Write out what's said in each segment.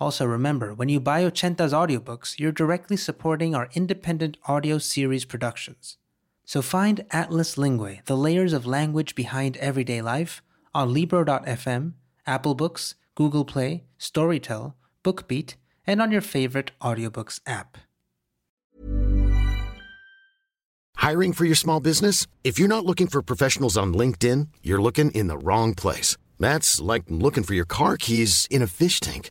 Also, remember when you buy Ochenta's audiobooks, you're directly supporting our independent audio series productions. So find Atlas Linguae, the layers of language behind everyday life, on Libro.fm, Apple Books, Google Play, Storytel, BookBeat, and on your favorite audiobooks app. Hiring for your small business? If you're not looking for professionals on LinkedIn, you're looking in the wrong place. That's like looking for your car keys in a fish tank.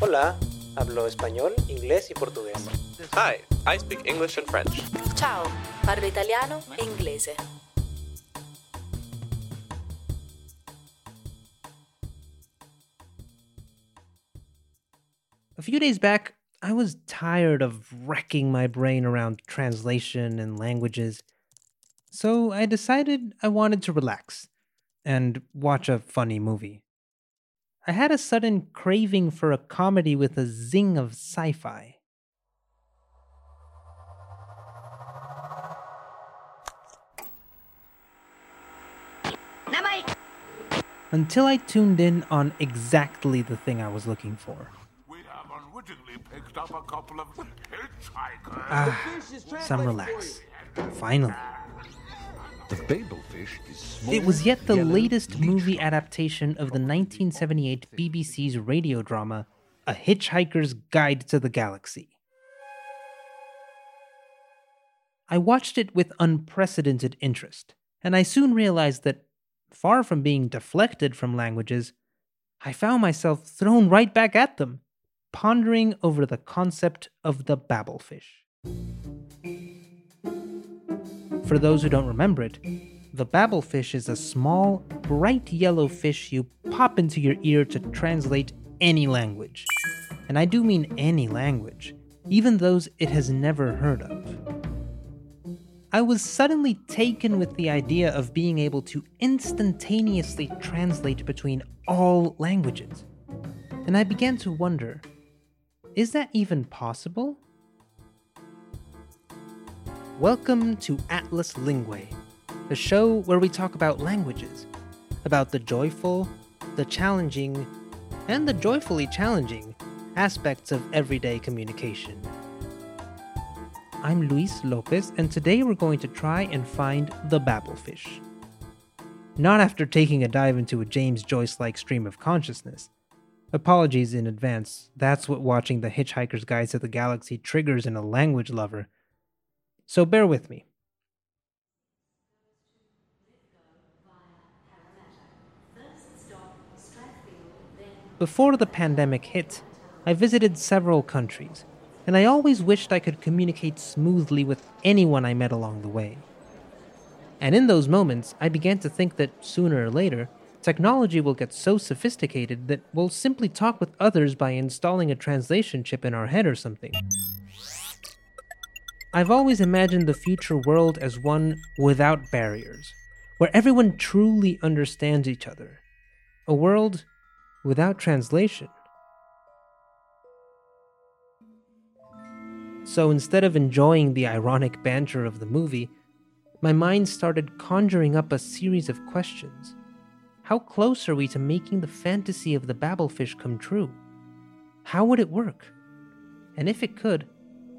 Hola, hablo español, inglés y portugués. Hi, I speak English and French. Ciao, parlo italiano e inglese. A few days back, I was tired of wrecking my brain around translation and languages, so I decided I wanted to relax and watch a funny movie. I had a sudden craving for a comedy with a zing of sci fi. Until I tuned in on exactly the thing I was looking for. We have unwittingly picked up a couple of hitchhikers. Ah, some relax. Finally. It was yet the latest movie adaptation of the 1978 BBC's radio drama, A Hitchhiker's Guide to the Galaxy. I watched it with unprecedented interest, and I soon realized that, far from being deflected from languages, I found myself thrown right back at them, pondering over the concept of the Babelfish. For those who don't remember it, the Babelfish is a small, bright yellow fish you pop into your ear to translate any language. And I do mean any language, even those it has never heard of. I was suddenly taken with the idea of being able to instantaneously translate between all languages. And I began to wonder is that even possible? Welcome to Atlas Linguae, the show where we talk about languages, about the joyful, the challenging, and the joyfully challenging aspects of everyday communication. I'm Luis Lopez, and today we're going to try and find the Babelfish. Not after taking a dive into a James Joyce like stream of consciousness. Apologies in advance, that's what watching The Hitchhiker's Guide to the Galaxy triggers in a language lover. So bear with me. Before the pandemic hit, I visited several countries, and I always wished I could communicate smoothly with anyone I met along the way. And in those moments, I began to think that sooner or later, technology will get so sophisticated that we'll simply talk with others by installing a translation chip in our head or something. I've always imagined the future world as one without barriers, where everyone truly understands each other. A world without translation. So instead of enjoying the ironic banter of the movie, my mind started conjuring up a series of questions. How close are we to making the fantasy of the Babelfish come true? How would it work? And if it could,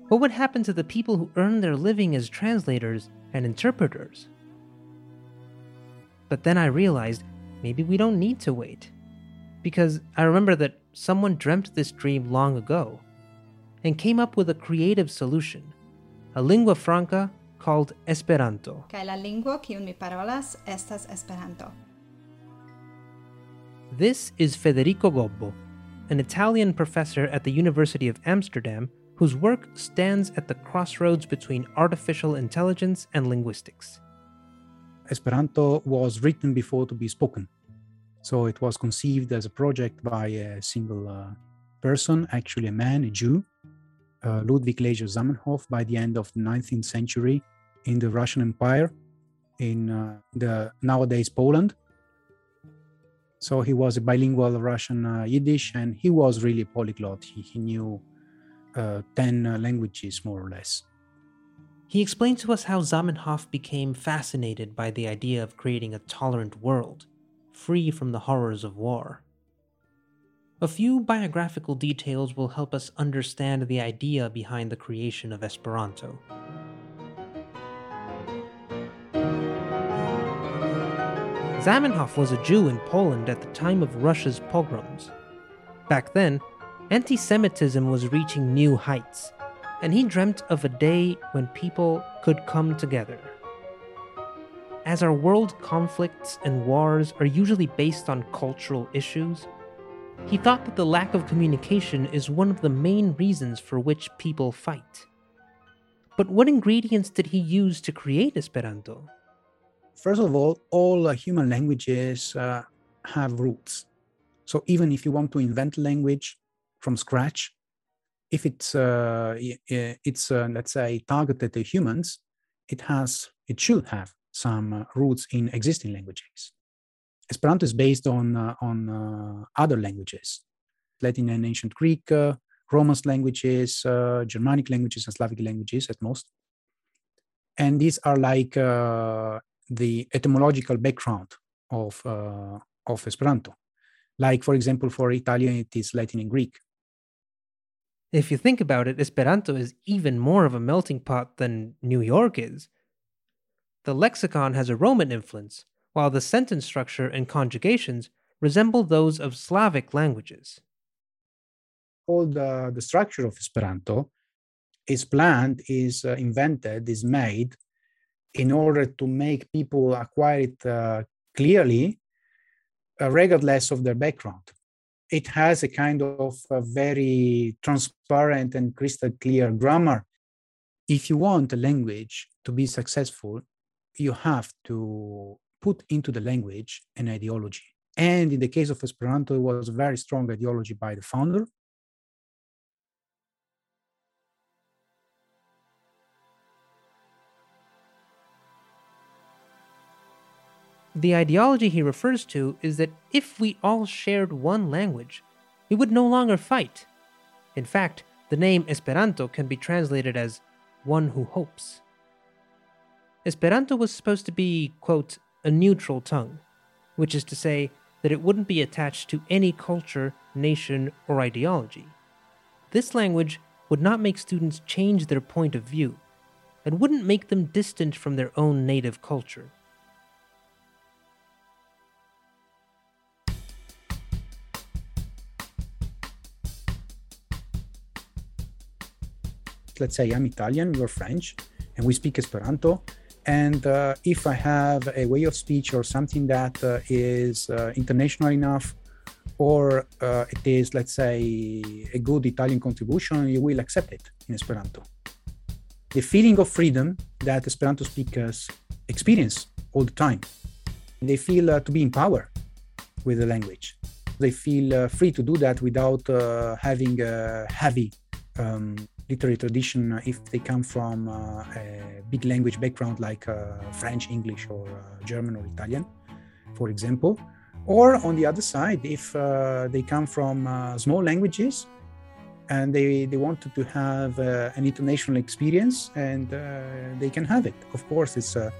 what would happen to the people who earn their living as translators and interpreters? But then I realized maybe we don't need to wait. Because I remember that someone dreamt this dream long ago and came up with a creative solution, a lingua franca called Esperanto. Kaj la lingvo kiun mi parolas estas Esperanto. This is Federico Gobbo, an Italian professor at the University of Amsterdam whose work stands at the crossroads between artificial intelligence and linguistics. Esperanto was written before to be spoken. So it was conceived as a project by a single uh, person, actually a man, a Jew, uh, Ludwig Lejzer Zamenhof, by the end of the 19th century in the Russian Empire, in uh, the nowadays Poland. So he was a bilingual Russian uh, Yiddish, and he was really a polyglot. He, he knew uh, 10 uh, languages, more or less. He explained to us how Zamenhof became fascinated by the idea of creating a tolerant world, free from the horrors of war. A few biographical details will help us understand the idea behind the creation of Esperanto. Zamenhof was a Jew in Poland at the time of Russia's pogroms. Back then, anti Semitism was reaching new heights, and he dreamt of a day when people could come together. As our world conflicts and wars are usually based on cultural issues, he thought that the lack of communication is one of the main reasons for which people fight. But what ingredients did he use to create Esperanto? First of all, all uh, human languages uh, have roots. So even if you want to invent language from scratch, if it's uh, it's uh, let's say targeted to humans, it has it should have some uh, roots in existing languages. Esperanto is based on uh, on other languages, Latin and ancient Greek, Romance languages, Germanic languages, and Slavic languages at most. And these are like the etymological background of, uh, of Esperanto. Like, for example, for Italian, it is Latin and Greek. If you think about it, Esperanto is even more of a melting pot than New York is. The lexicon has a Roman influence, while the sentence structure and conjugations resemble those of Slavic languages. All the, the structure of Esperanto is planned, is uh, invented, is made in order to make people acquire it uh, clearly, uh, regardless of their background. It has a kind of a very transparent and crystal clear grammar. If you want a language to be successful, you have to put into the language an ideology. And in the case of Esperanto, it was a very strong ideology by the founder, The ideology he refers to is that if we all shared one language, we would no longer fight. In fact, the name Esperanto can be translated as one who hopes. Esperanto was supposed to be, quote, a neutral tongue, which is to say that it wouldn't be attached to any culture, nation, or ideology. This language would not make students change their point of view, and wouldn't make them distant from their own native culture. Let's say I'm Italian, you're French, and we speak Esperanto. And uh, if I have a way of speech or something that uh, is uh, international enough, or uh, it is, let's say, a good Italian contribution, you will accept it in Esperanto. The feeling of freedom that Esperanto speakers experience all the time, they feel uh, to be in power with the language. They feel uh, free to do that without having a heavy um, literary tradition uh, if they come from uh, a big language background like uh, French, English, or German or Italian, for example. Or on the other side, if they come from small languages and they, they wanted to have an international experience and they can have it. Of course, it's a,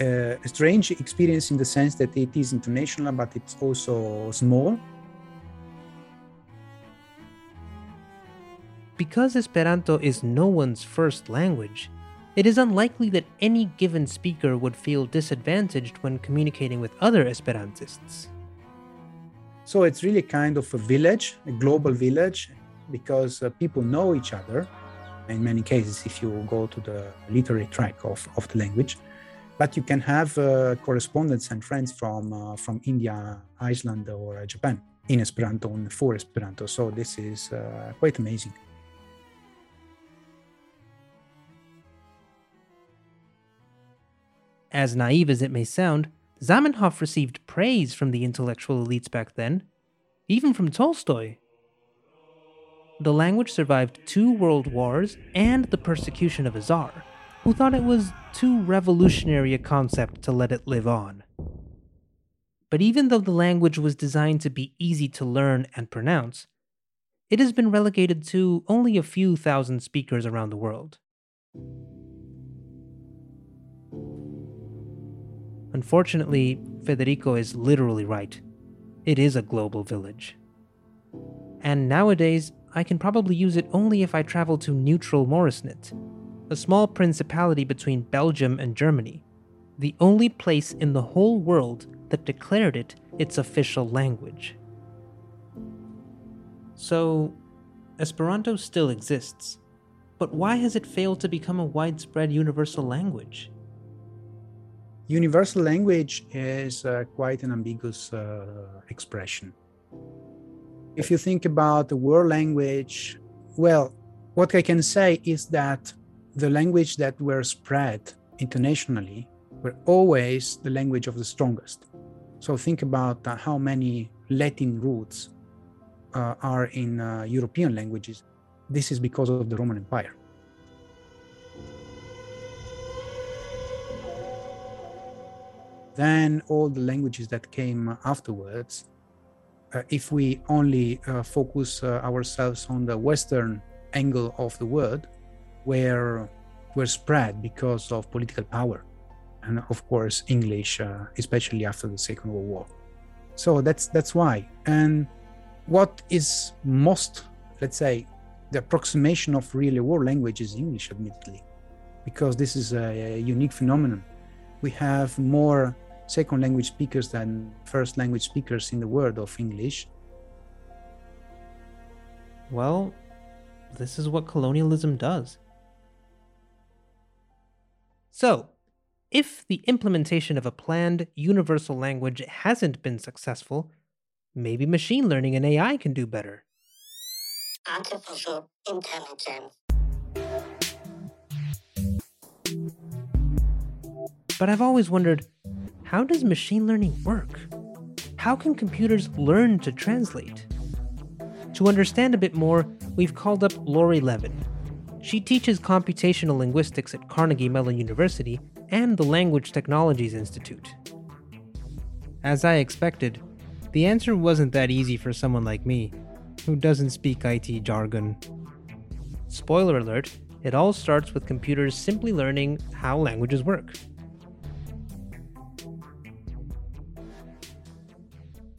a, strange experience in the sense that it is international, but it's also small Because Esperanto is no one's first language, it is unlikely that any given speaker would feel disadvantaged when communicating with other Esperantists. So it's really kind of a village, a global village, because uh, people know each other. In many cases, if you go to the literary track of, of the language, but you can have uh, correspondents and friends from uh, from India, Iceland, or Japan in Esperanto and for Esperanto. So this is uh, quite amazing. As naive as it may sound, Zamenhof received praise from the intellectual elites back then, even from Tolstoy. The language survived two world wars and the persecution of a czar, who thought it was too revolutionary a concept to let it live on. But even though the language was designed to be easy to learn and pronounce, it has been relegated to only a few thousand speakers around the world. Unfortunately, Federico is literally right. It is a global village. And nowadays, I can probably use it only if I travel to neutral Moresnet, a small principality between Belgium and Germany, the only place in the whole world that declared it its official language. So, Esperanto still exists, but why has it failed to become a widespread universal language? Universal language is uh, quite an ambiguous uh, expression. If you think about the world language, well, what I can say is that the language that were spread internationally were always the language of the strongest. So think about uh, how many Latin roots uh, are in uh, European languages. This is because of the Roman Empire. Then all the languages that came afterwards, uh, if we only uh, focus uh, ourselves on the Western angle of the world, where were spread because of political power, and of course English, uh, especially after the Second World War. So that's that's why. And what is most, let's say, the approximation of really world language is English, admittedly, because this is a, a unique phenomenon we have more second language speakers than first language speakers in the world of English. Well, this is what colonialism does. So, if the implementation of a planned universal language hasn't been successful, maybe machine learning and AI can do better. Artificial intelligence. But I've always wondered how does machine learning work? How can computers learn to translate? To understand a bit more, we've called up Lori Levin. She teaches computational linguistics at Carnegie Mellon University and the Language Technologies Institute. As I expected, the answer wasn't that easy for someone like me, who doesn't speak IT jargon. Spoiler alert, it all starts with computers simply learning how languages work.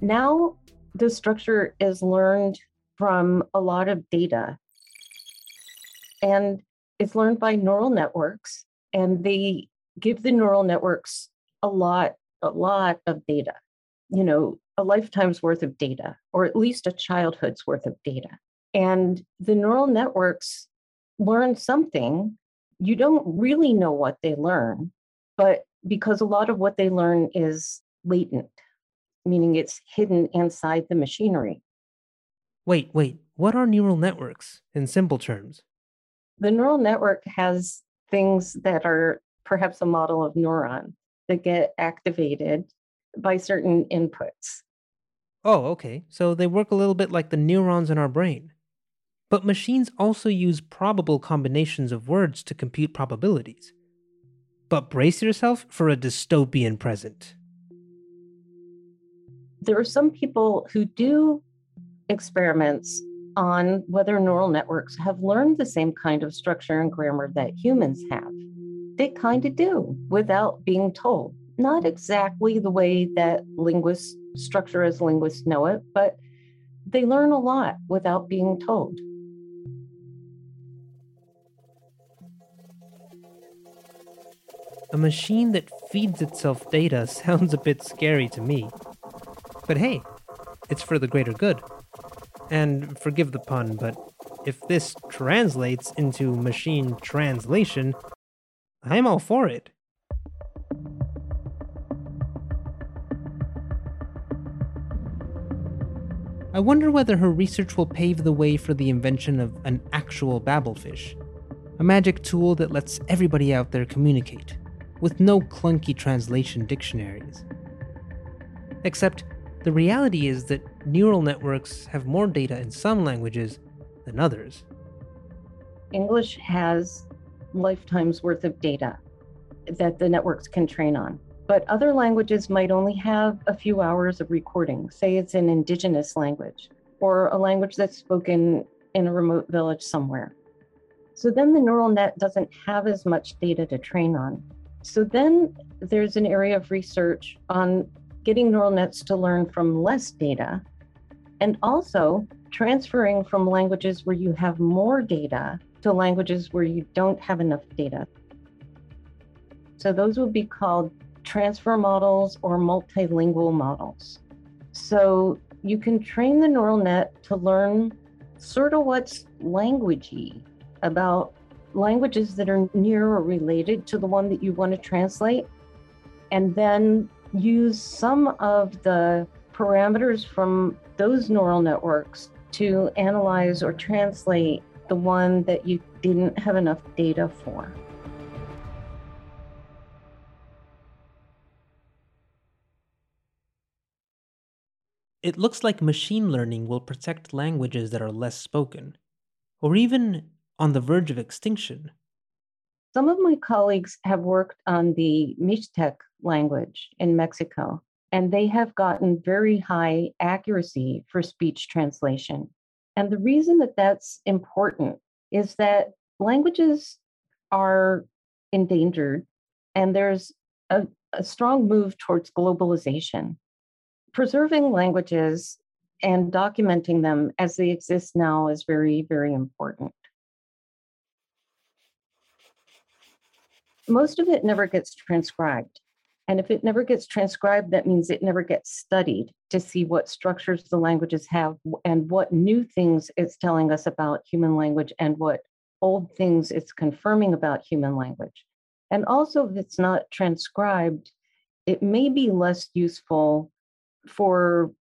Now the structure is learned from a lot of data. And it's learned by neural networks and they give the neural networks a lot a lot of data you know a lifetime's worth of data or at least a childhood's worth of data. And the neural networks learn something. You don't really know what they learn but because a lot of what they learn is latent meaning it's hidden inside the machinery. Wait, wait, what are neural networks in simple terms? The neural network has things that are perhaps a model of neuron that get activated by certain inputs. Oh, okay. So they work a little bit like the neurons in our brain. But machines also use probable combinations of words to compute probabilities. But brace yourself for a dystopian present there are some people who do experiments on whether neural networks have learned the same kind of structure and grammar that humans have. They kind of do without being told. Not exactly the way that linguists structure as linguists know it, but they learn a lot without being told. A machine that feeds itself data sounds a bit scary to me. But hey, it's for the greater good. And forgive the pun, but if this translates into machine translation, I'm all for it. I wonder whether her research will pave the way for the invention of an actual Babelfish, a magic tool that lets everybody out there communicate, with no clunky translation dictionaries. Except, the reality is that neural networks have more data in some languages than others. English has lifetimes worth of data that the networks can train on. But other languages might only have a few hours of recording. Say it's an indigenous language or a language that's spoken in a remote village somewhere. So then the neural net doesn't have as much data to train on. So then there's an area of research on getting neural nets to learn from less data and also transferring from languages where you have more data to languages where you don't have enough data. So those would be called transfer models or multilingual models. So you can train the neural net to learn sort of what's languagey about languages that are near or related to the one that you want to translate, and then use some of the parameters from those neural networks to analyze or translate the one that you didn't have enough data for. It looks like machine learning will protect languages that are less spoken, or even on the verge of extinction. Some of my colleagues have worked on the Mixtec language in Mexico, and they have gotten very high accuracy for speech translation. And the reason that that's important is that languages are endangered, and there's a, a strong move towards globalization preserving languages and documenting them as they exist now is very, very important. Most of it never gets transcribed. And if it never gets transcribed, that means it never gets studied to see what structures the languages have and what new things it's telling us about human language and what old things it's confirming about human language. And also, if it's not transcribed, it may be less useful for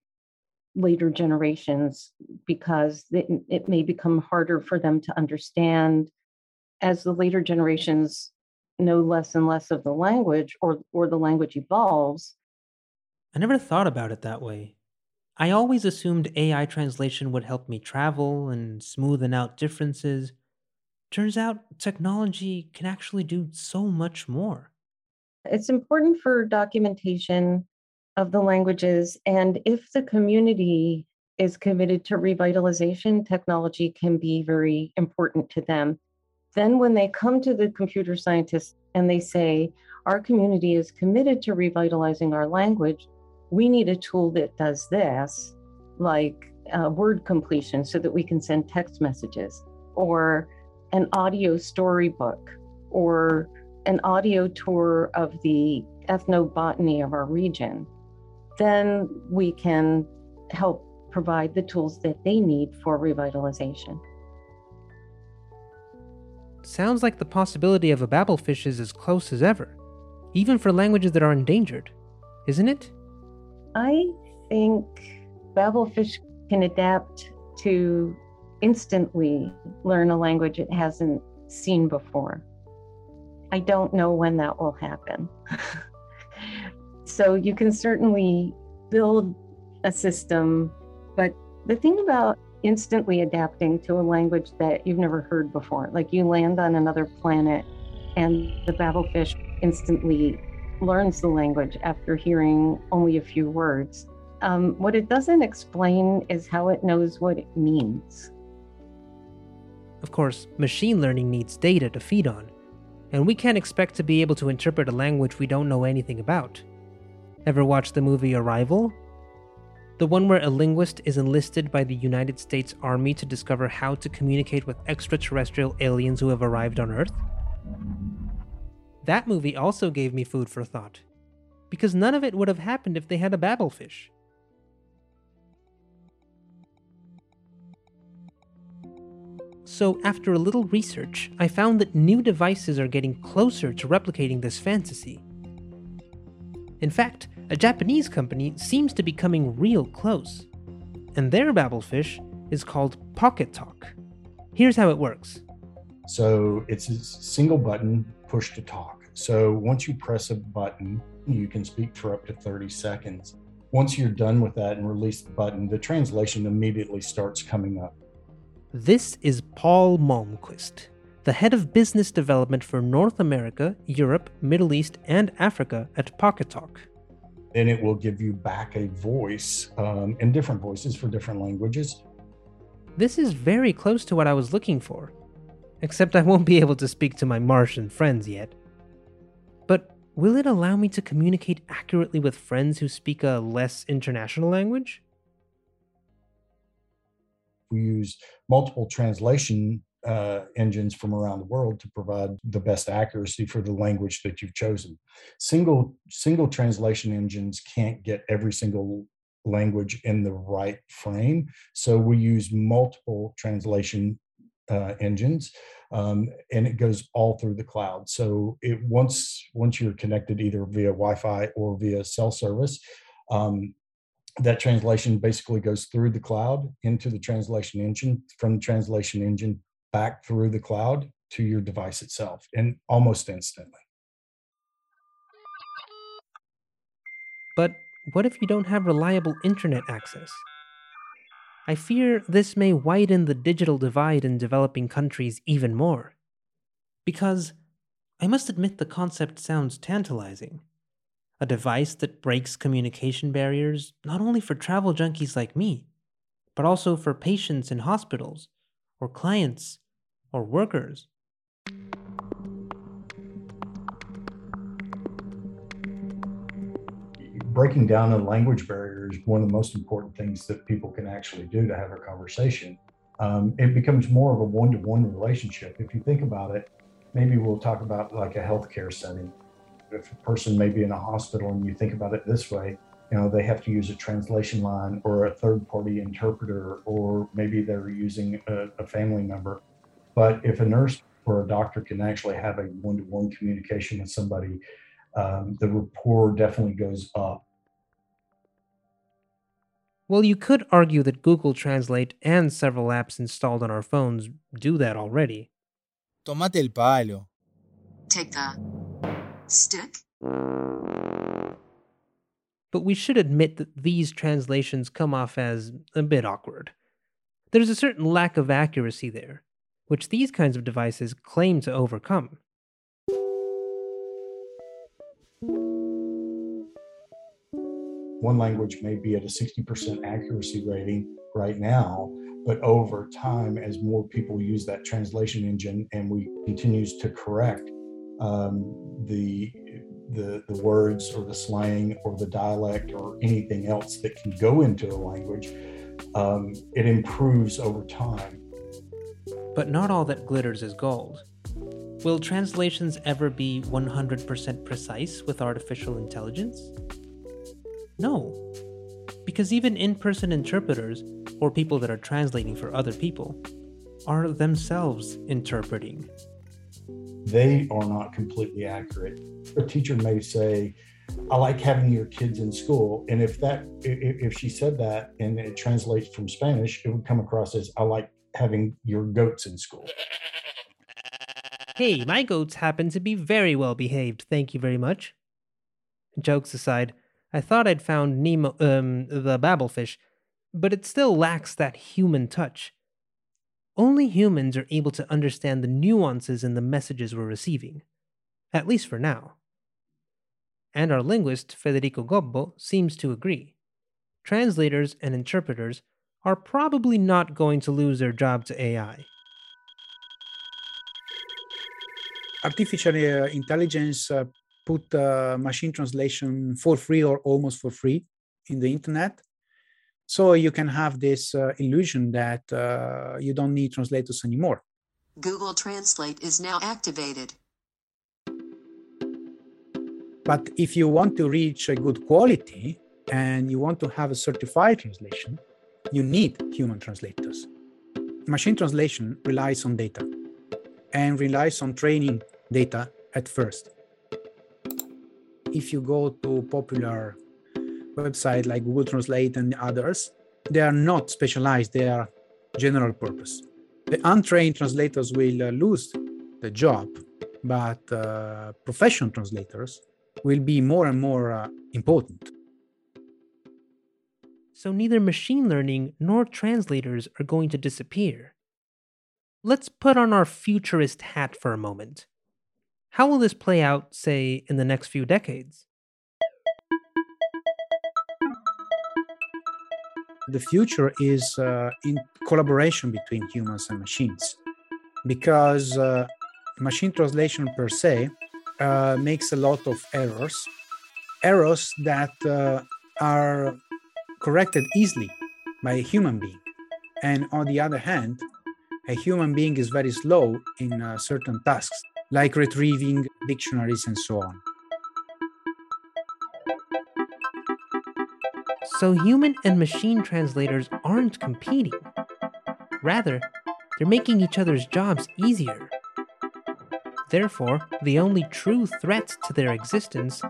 later generations because it, it may become harder for them to understand as the later generations know less and less of the language or or the language evolves i never thought about it that way i always assumed ai translation would help me travel and smoothen out differences turns out technology can actually do so much more it's important for documentation of the languages. And if the community is committed to revitalization, technology can be very important to them. Then, when they come to the computer scientists and they say, Our community is committed to revitalizing our language, we need a tool that does this, like uh, word completion, so that we can send text messages, or an audio storybook, or an audio tour of the ethnobotany of our region then we can help provide the tools that they need for revitalization. Sounds like the possibility of a Babelfish is as close as ever, even for languages that are endangered, isn't it? I think Babelfish can adapt to instantly learn a language it hasn't seen before. I don't know when that will happen. So you can certainly build a system, but the thing about instantly adapting to a language that you've never heard before, like you land on another planet and the Babelfish instantly learns the language after hearing only a few words. Um, what it doesn't explain is how it knows what it means. Of course, machine learning needs data to feed on, and we can't expect to be able to interpret a language we don't know anything about. Ever watch the movie Arrival? the one where a linguist is enlisted by the United States Army to discover how to communicate with extraterrestrial aliens who have arrived on Earth? That movie also gave me food for thought, because none of it would have happened if they had a Babelfish. So, after a little research, I found that new devices are getting closer to replicating this fantasy. In fact, a Japanese company seems to be coming real close. And their Babelfish is called Pocket Talk. Here's how it works. So it's a single button push to talk. So once you press a button, you can speak for up to 30 seconds. Once you're done with that and release the button, the translation immediately starts coming up. This is Paul Malmquist, the head of business development for North America, Europe, Middle East, and Africa at Pocketalk. And it will give you back a voice um, in different voices for different languages. This is very close to what I was looking for, except I won't be able to speak to my Martian friends yet. But will it allow me to communicate accurately with friends who speak a less international language? We use multiple translation uh, engines from around the world to provide the best accuracy for the language that you've chosen. Single single translation engines can't get every single language in the right frame, so we use multiple translation uh, engines, um, and it goes all through the cloud. So it once once you're connected either via Wi-Fi or via cell service. Um, that translation basically goes through the cloud into the translation engine from the translation engine back through the cloud to your device itself and almost instantly. But what if you don't have reliable internet access? I fear this may widen the digital divide in developing countries even more. Because I must admit the concept sounds tantalizing. A device that breaks communication barriers not only for travel junkies like me, but also for patients in hospitals or clients or workers. Breaking down a language barrier is one of the most important things that people can actually do to have a conversation. Um, it becomes more of a one to one relationship. If you think about it, maybe we'll talk about like a healthcare setting. If a person may be in a hospital and you think about it this way, you know they have to use a translation line or a third party interpreter or maybe they're using a, a family member but if a nurse or a doctor can actually have a one to one communication with somebody, um, the rapport definitely goes up. Well, you could argue that Google Translate and several apps installed on our phones do that already. Tomate el palo. Take the stick. But we should admit that these translations come off as a bit awkward. There's a certain lack of accuracy there, which these kinds of devices claim to overcome. One language may be at a 60% accuracy rating right now, but over time, as more people use that translation engine and we continues to correct um, the, the the words or the slang or the dialect or anything else that can go into a language, um, it improves over time. But not all that glitters is gold. Will translations ever be 100% precise with artificial intelligence? No. Because even in person interpreters, or people that are translating for other people, are themselves interpreting. They are not completely accurate. A teacher may say, I like having your kids in school. And if that if she said that and it translates from Spanish, it would come across as I like having your goats in school. Hey, my goats happen to be very well behaved, thank you very much. Jokes aside, I thought I'd found Nemo, um, the Babelfish, but it still lacks that human touch. Only humans are able to understand the nuances in the messages we're receiving, at least for now. And our linguist, Federico Gobbo, seems to agree. Translators and interpreters are probably not going to lose their job to AI. Artificial uh, intelligence uh, put uh, machine translation for free or almost for free in the internet. So you can have this uh, illusion that uh, you don't need translators anymore. Google Translate is now activated. But if you want to reach a good quality and you want to have a certified translation, you need human translators. machine translation relies on data and relies on training data at first. If you go to popular websites like Google Translate and others, they are not specialized, they are general purpose. The untrained translators will uh, lose the job, but uh, professional translators will be more and more uh, important. So neither machine learning nor translators are going to disappear. Let's put on our futurist hat for a moment. How will this play out, say, in the next few decades? The future is uh, in collaboration between humans and machines because uh, machine translation per se uh, makes a lot of errors, errors that uh, are corrected easily by a human being. And on the other hand, a human being is very slow in uh, certain tasks, like retrieving dictionaries and so on. So, human and machine translators aren't competing. Rather, they're making each other's jobs easier. Therefore, the only true threat to their existence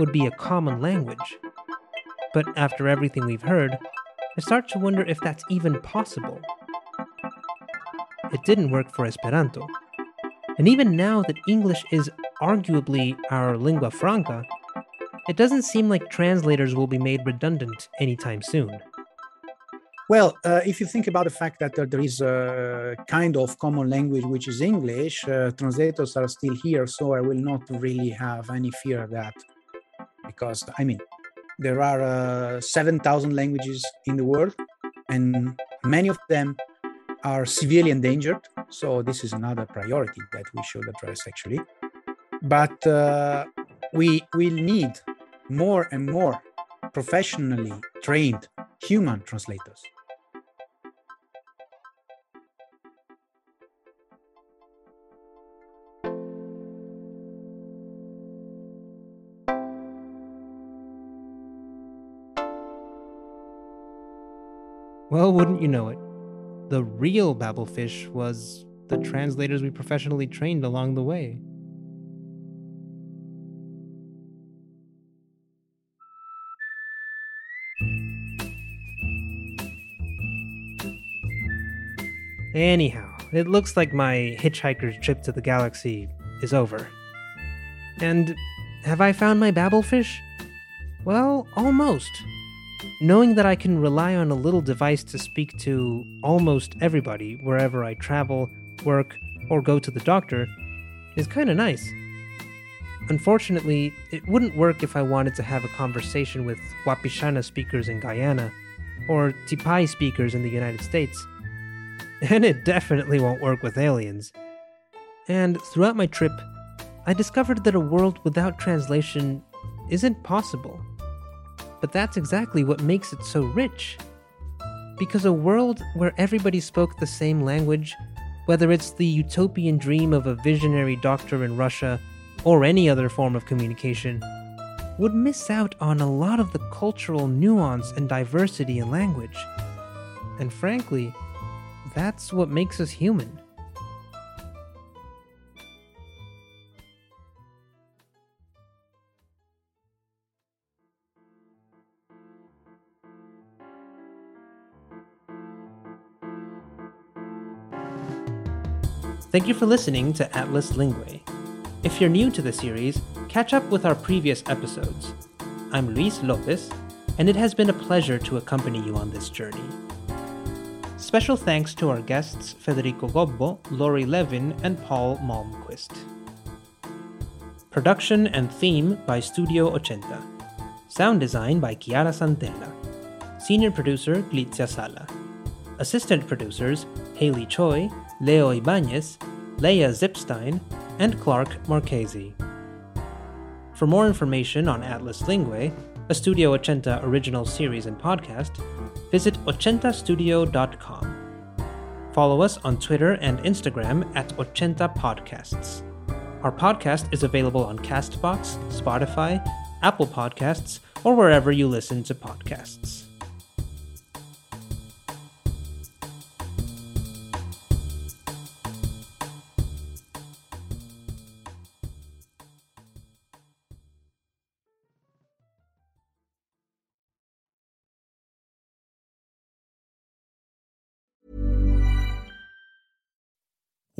would be a common language. But after everything we've heard, I start to wonder if that's even possible. It didn't work for Esperanto. And even now that English is arguably our lingua franca, it doesn't seem like translators will be made redundant anytime soon. Well, uh, if you think about the fact that there is a kind of common language which is English, uh, translators are still here, so I will not really have any fear of that. Because, I mean, there are uh, 7,000 languages in the world, and many of them are severely endangered. So, this is another priority that we should address actually. But uh, we will need more and more professionally trained human translators. Well, wouldn't you know it? The real Babelfish was the translators we professionally trained along the way. Anyhow, it looks like my hitchhiker's trip to the galaxy is over. And have I found my Babelfish? Well, almost. Knowing that I can rely on a little device to speak to almost everybody wherever I travel, work, or go to the doctor is kinda nice. Unfortunately, it wouldn't work if I wanted to have a conversation with Wapishana speakers in Guyana or Tipai speakers in the United States. And it definitely won't work with aliens. And throughout my trip, I discovered that a world without translation isn't possible. But that's exactly what makes it so rich. Because a world where everybody spoke the same language, whether it's the utopian dream of a visionary doctor in Russia or any other form of communication, would miss out on a lot of the cultural nuance and diversity in language. And frankly, that's what makes us human. Thank you for listening to Atlas Linguae. If you're new to the series, catch up with our previous episodes. I'm Luis Lopez, and it has been a pleasure to accompany you on this journey. Special thanks to our guests Federico Gobbo, Lori Levin, and Paul Malmquist. Production and theme by Studio Ochenta. Sound design by Chiara Santella. Senior producer Clizia Sala. Assistant producers Haley Choi, Leo Ibanez, Lea Zipstein, and Clark Marchese. For more information on Atlas Linguae, a Studio Ochenta original series and podcast, visit ochentastudio.com. Follow us on Twitter and Instagram at Ochenta Podcasts. Our podcast is available on Castbox, Spotify, Apple Podcasts, or wherever you listen to podcasts.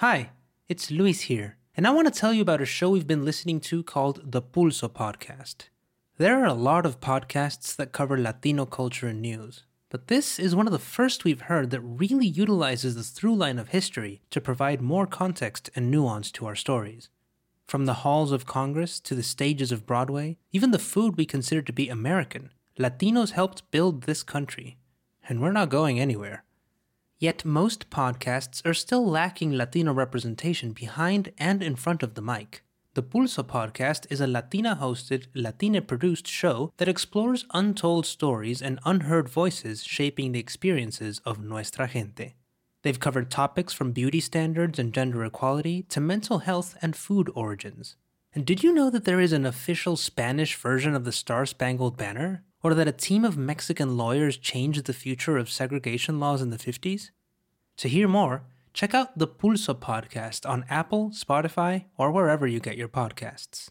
Hi, it's Luis here, and I want to tell you about a show we've been listening to called the Pulso Podcast. There are a lot of podcasts that cover Latino culture and news, but this is one of the first we've heard that really utilizes the through line of history to provide more context and nuance to our stories. From the halls of Congress to the stages of Broadway, even the food we consider to be American, Latinos helped build this country, and we're not going anywhere. Yet most podcasts are still lacking Latino representation behind and in front of the mic. The Pulso podcast is a Latina hosted, Latina produced show that explores untold stories and unheard voices shaping the experiences of nuestra gente. They've covered topics from beauty standards and gender equality to mental health and food origins. And did you know that there is an official Spanish version of the Star Spangled Banner? Or that a team of Mexican lawyers changed the future of segregation laws in the 50s? To hear more, check out the Pulso podcast on Apple, Spotify, or wherever you get your podcasts.